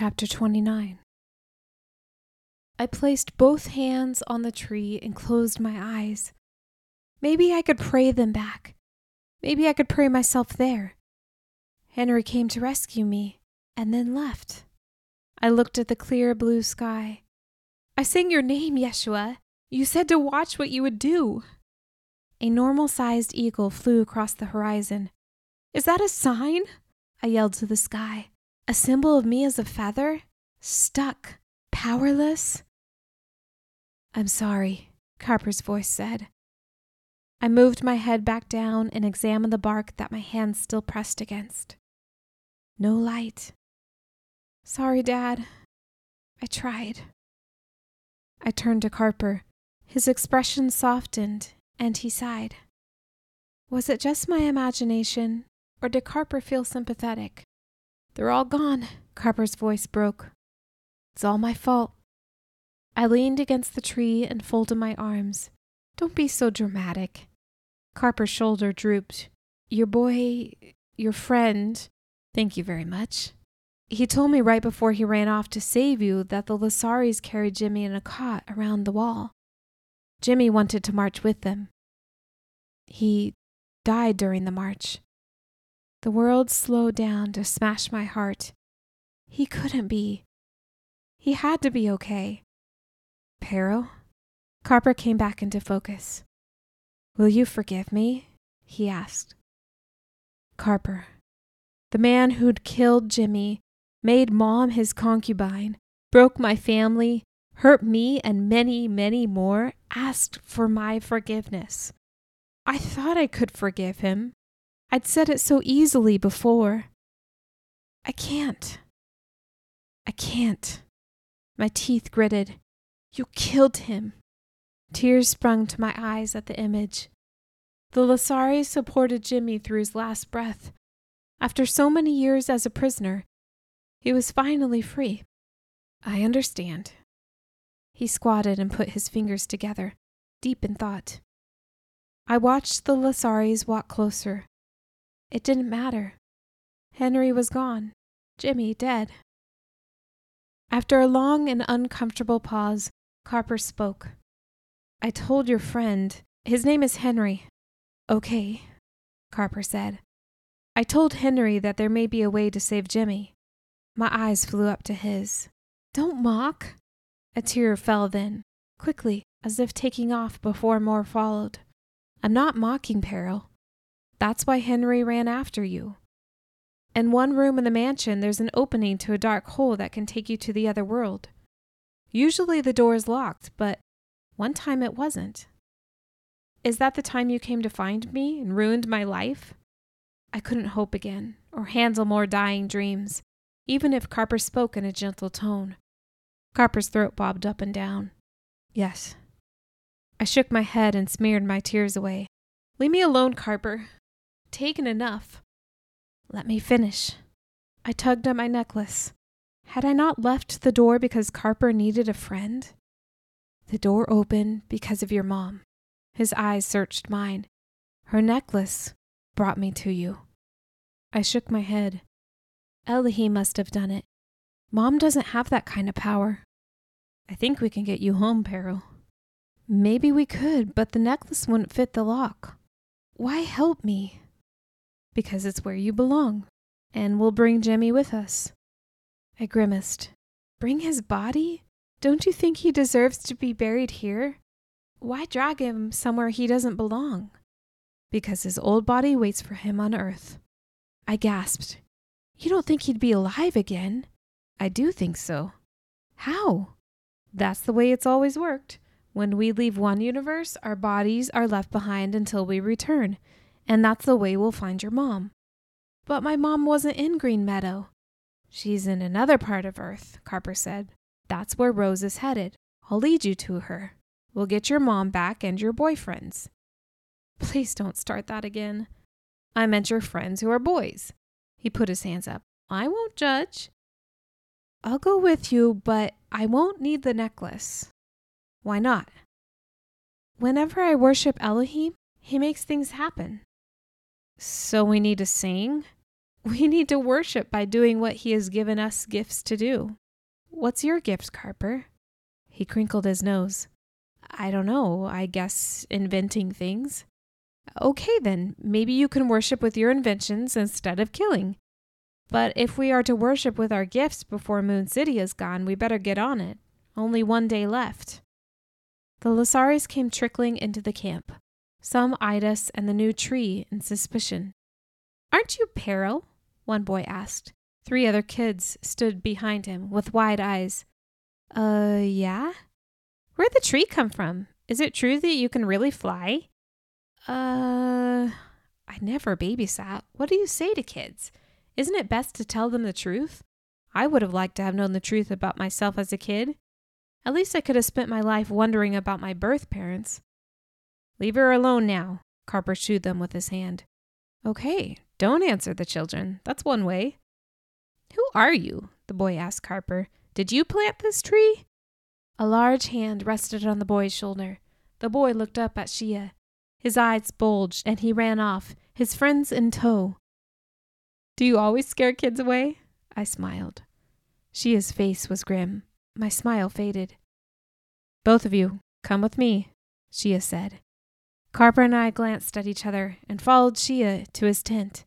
Chapter 29 I placed both hands on the tree and closed my eyes. Maybe I could pray them back. Maybe I could pray myself there. Henry came to rescue me and then left. I looked at the clear blue sky. I sang your name, Yeshua. You said to watch what you would do. A normal sized eagle flew across the horizon. Is that a sign? I yelled to the sky. A symbol of me as a feather? Stuck. Powerless? I'm sorry, Carper's voice said. I moved my head back down and examined the bark that my hands still pressed against. No light. Sorry, Dad. I tried. I turned to Carper. His expression softened, and he sighed. Was it just my imagination, or did Carper feel sympathetic? They're all gone, Carper's voice broke. It's all my fault. I leaned against the tree and folded my arms. Don't be so dramatic. Carper's shoulder drooped. Your boy, your friend, thank you very much. He told me right before he ran off to save you that the Lasaris carried Jimmy in a cot around the wall. Jimmy wanted to march with them. He died during the march. The world slowed down to smash my heart. He couldn't be. He had to be okay. Pero? Carper came back into focus. Will you forgive me? he asked. Carper, the man who'd killed Jimmy, made Mom his concubine, broke my family, hurt me and many, many more, asked for my forgiveness. I thought I could forgive him. I'd said it so easily before. I can't. I can't. My teeth gritted. You killed him. Tears sprung to my eyes at the image. The Lasaris supported Jimmy through his last breath. After so many years as a prisoner, he was finally free. I understand. He squatted and put his fingers together, deep in thought. I watched the Lasaris walk closer. It didn't matter. Henry was gone, Jimmy dead. After a long and uncomfortable pause, Carper spoke. I told your friend, his name is Henry. Okay, Carper said. I told Henry that there may be a way to save Jimmy. My eyes flew up to his. Don't mock. A tear fell then, quickly, as if taking off before more followed. I'm not mocking, Peril. That's why Henry ran after you. In one room in the mansion, there's an opening to a dark hole that can take you to the other world. Usually the door is locked, but one time it wasn't. Is that the time you came to find me and ruined my life? I couldn't hope again, or handle more dying dreams, even if Carper spoke in a gentle tone. Carper's throat bobbed up and down. Yes. I shook my head and smeared my tears away. Leave me alone, Carper. Taken enough. Let me finish. I tugged at my necklace. Had I not left the door because Carper needed a friend? The door opened because of your mom. His eyes searched mine. Her necklace brought me to you. I shook my head. Elohim must have done it. Mom doesn't have that kind of power. I think we can get you home, Peril. Maybe we could, but the necklace wouldn't fit the lock. Why help me? Because it's where you belong, and we'll bring Jimmy with us. I grimaced. Bring his body? Don't you think he deserves to be buried here? Why drag him somewhere he doesn't belong? Because his old body waits for him on earth. I gasped. You don't think he'd be alive again? I do think so. How? That's the way it's always worked. When we leave one universe, our bodies are left behind until we return, and that's the way we'll find your mom. But my mom wasn't in Green Meadow. She's in another part of Earth, Carper said. That's where Rose is headed. I'll lead you to her. We'll get your mom back and your boyfriends. Please don't start that again. I meant your friends who are boys. He put his hands up. I won't judge. I'll go with you, but I won't need the necklace. Why not? Whenever I worship Elohim, he makes things happen. So we need to sing? We need to worship by doing what he has given us gifts to do. What's your gift, Carper? He crinkled his nose. I don't know. I guess inventing things. Okay, then, maybe you can worship with your inventions instead of killing. But if we are to worship with our gifts before Moon City is gone, we better get on it. Only one day left. The Lasaris came trickling into the camp. Some eyed us and the new tree in suspicion. Aren't you Peril? One boy asked. Three other kids stood behind him with wide eyes. Uh, yeah? Where'd the tree come from? Is it true that you can really fly? Uh, I never babysat. What do you say to kids? Isn't it best to tell them the truth? I would have liked to have known the truth about myself as a kid. At least I could have spent my life wondering about my birth parents. Leave her alone now, Carper shooed them with his hand. Okay, don't answer the children. That's one way. Who are you? the boy asked Carper. Did you plant this tree? A large hand rested on the boy's shoulder. The boy looked up at Shia. His eyes bulged and he ran off, his friends in tow. Do you always scare kids away? I smiled. Shia's face was grim. My smile faded. Both of you, come with me, Shia said. Carper and I glanced at each other and followed Shia to his tent.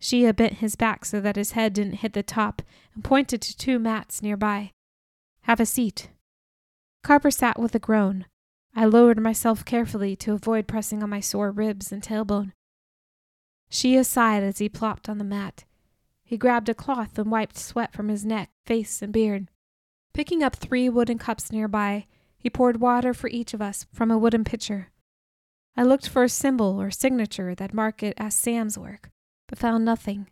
Shia bent his back so that his head didn't hit the top and pointed to two mats nearby. Have a seat. Carper sat with a groan. I lowered myself carefully to avoid pressing on my sore ribs and tailbone. Shia sighed as he plopped on the mat. He grabbed a cloth and wiped sweat from his neck, face, and beard. Picking up three wooden cups nearby, he poured water for each of us from a wooden pitcher. I looked for a symbol or signature that marked it as Sam's work, but found nothing.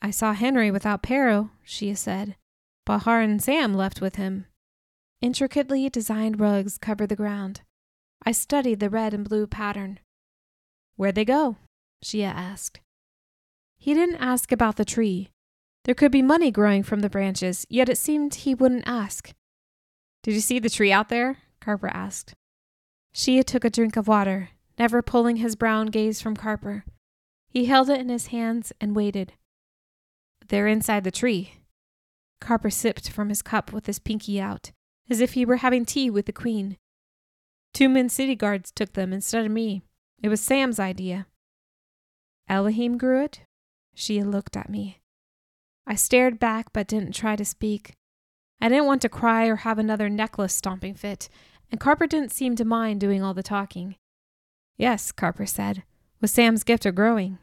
I saw Henry without Pero, Shia said. Bahar and Sam left with him. Intricately designed rugs covered the ground. I studied the red and blue pattern. Where'd they go? Shia asked. He didn't ask about the tree. There could be money growing from the branches, yet it seemed he wouldn't ask. Did you see the tree out there? Carper asked. Shia took a drink of water, never pulling his brown gaze from Carper. He held it in his hands and waited. They're inside the tree. Carper sipped from his cup with his pinky out, as if he were having tea with the queen. Two Moon City guards took them instead of me. It was Sam's idea. Elohim grew it? Shia looked at me. I stared back but didn't try to speak. I didn't want to cry or have another necklace stomping fit, and Carper didn't seem to mind doing all the talking. Yes, Carper said, with Sam's gift of growing.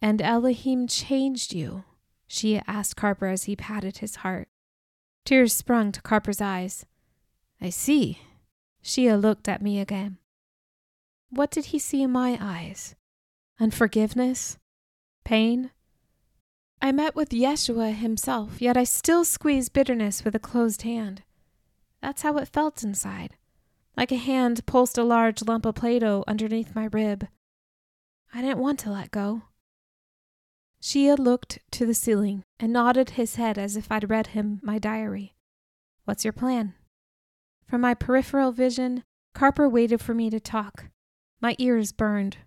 And Elohim changed you? Shia asked Carper as he patted his heart. Tears sprung to Carper's eyes. I see. Shia looked at me again. What did he see in my eyes? Unforgiveness? Pain? I met with Yeshua himself, yet I still squeeze bitterness with a closed hand. That's how it felt inside, like a hand pulsed a large lump of Play Doh underneath my rib. I didn't want to let go. Shia looked to the ceiling and nodded his head as if I'd read him my diary. What's your plan? From my peripheral vision, Carper waited for me to talk. My ears burned.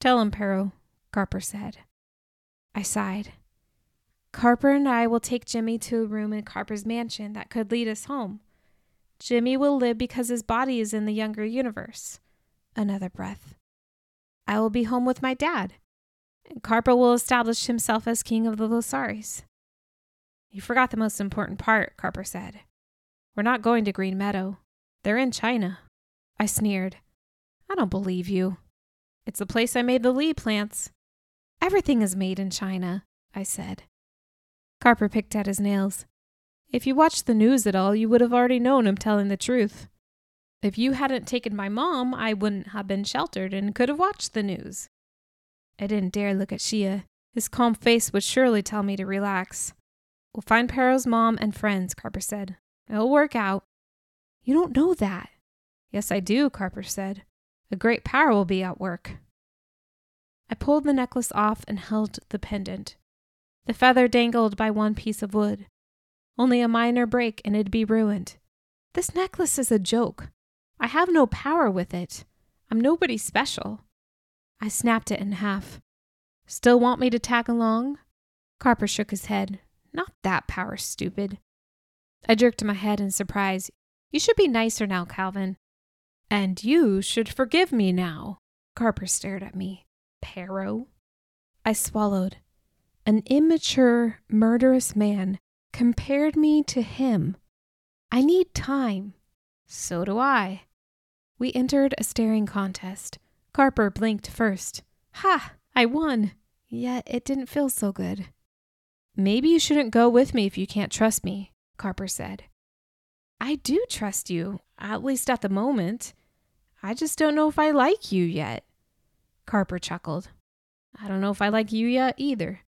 Tell him, Pero, Carper said. I sighed. Carper and I will take Jimmy to a room in Carper's mansion that could lead us home. Jimmy will live because his body is in the younger universe. Another breath. I will be home with my dad. And Carper will establish himself as king of the Lasaris. You forgot the most important part, Carper said. We're not going to Green Meadow. They're in China. I sneered. I don't believe you. It's the place I made the Lee plants. Everything is made in China, I said. Carper picked at his nails. If you watched the news at all, you would have already known I'm telling the truth. If you hadn't taken my mom, I wouldn't have been sheltered and could have watched the news. I didn't dare look at Shia. His calm face would surely tell me to relax. We'll find Pero's mom and friends, Carper said. It'll work out. You don't know that. Yes, I do, Carper said. A great power will be at work. I pulled the necklace off and held the pendant. The feather dangled by one piece of wood. Only a minor break and it'd be ruined. This necklace is a joke. I have no power with it. I'm nobody special. I snapped it in half. Still want me to tag along? Carper shook his head. Not that power, stupid. I jerked my head in surprise. You should be nicer now, Calvin. And you should forgive me now. Carper stared at me. Paro. I swallowed. An immature, murderous man compared me to him. I need time. So do I. We entered a staring contest. Carper blinked first. Ha! I won! Yet it didn't feel so good. Maybe you shouldn't go with me if you can't trust me, Carper said. I do trust you, at least at the moment. I just don't know if I like you yet. Carper chuckled. I don't know if I like you yet either.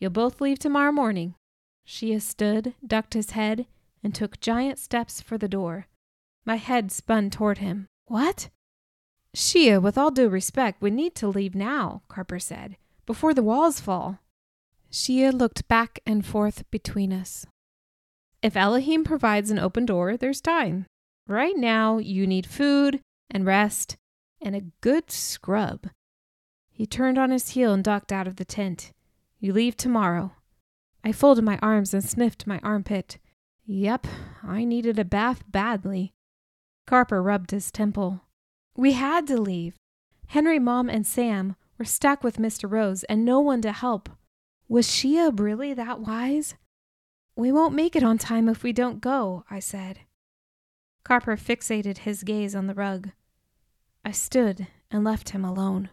You'll both leave tomorrow morning. Shia stood, ducked his head, and took giant steps for the door. My head spun toward him. What? Shia, with all due respect, we need to leave now, Carper said, before the walls fall. Shia looked back and forth between us. If Elohim provides an open door, there's time. Right now, you need food and rest and a good scrub. He turned on his heel and ducked out of the tent. You leave tomorrow. I folded my arms and sniffed my armpit. Yep, I needed a bath badly. Carper rubbed his temple. We had to leave. Henry, Mom, and Sam were stuck with Mr. Rose and no one to help. Was Shia really that wise? We won't make it on time if we don't go, I said. Carper fixated his gaze on the rug. I stood and left him alone.